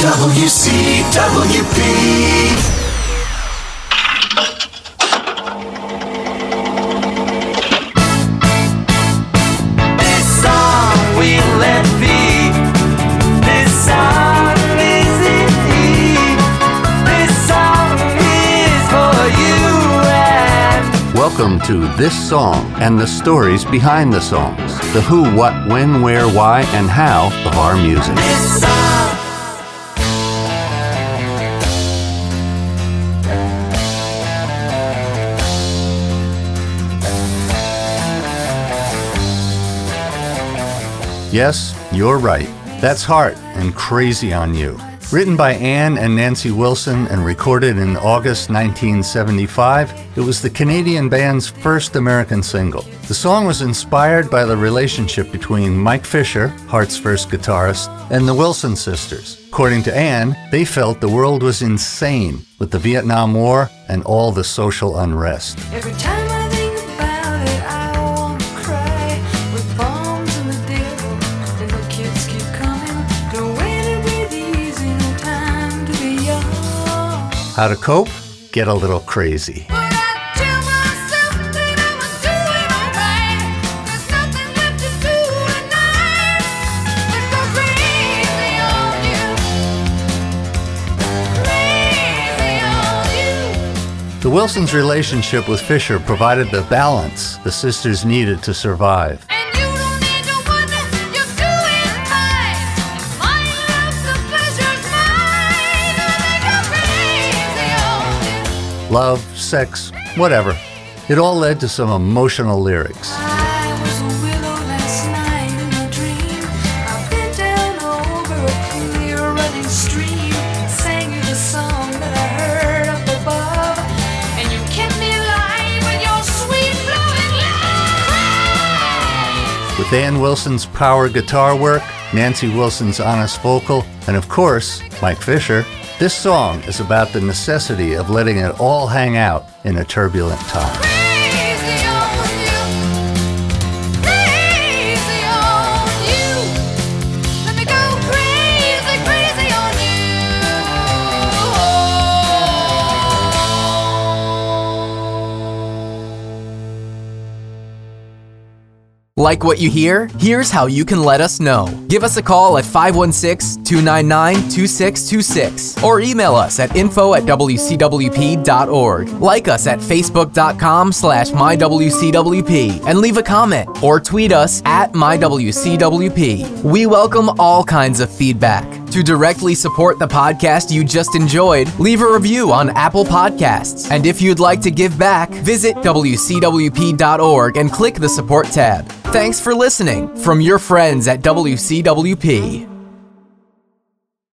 WCWP. This song we let be. This song is it. This song is for you and Welcome to This Song and the stories behind the songs. The who, what, when, where, why, and how of our music. Yes, you're right. That's Heart and Crazy on You. Written by Ann and Nancy Wilson and recorded in August 1975, it was the Canadian band's first American single. The song was inspired by the relationship between Mike Fisher, Heart's first guitarist, and the Wilson sisters. According to Ann, they felt the world was insane with the Vietnam War and all the social unrest. How to cope? Get a little crazy. But I tell myself that I'm doing alright. There's nothing left to do tonight. Let's go crazy on you. Crazy on you. The Wilsons' relationship with Fisher provided the balance the sisters needed to survive. Love, sex, whatever. It all led to some emotional lyrics. I was a willow last night in a dream. I've been down over a clear running stream. Sang you the song that I heard up above. And you kept me alive with your sweet flowing love. With Ann Wilson's power guitar work, Nancy Wilson's honest vocal, and of course, Mike Fisher, this song is about the necessity of letting it all hang out in a turbulent time. Like what you hear? Here's how you can let us know. Give us a call at 516 299 2626 or email us at info at wcwp.org. Like us at facebook.com slash mywcwp and leave a comment or tweet us at mywcwp. We welcome all kinds of feedback. To directly support the podcast you just enjoyed, leave a review on Apple Podcasts. And if you'd like to give back, visit wcwp.org and click the support tab. Thanks for listening from your friends at WCWP.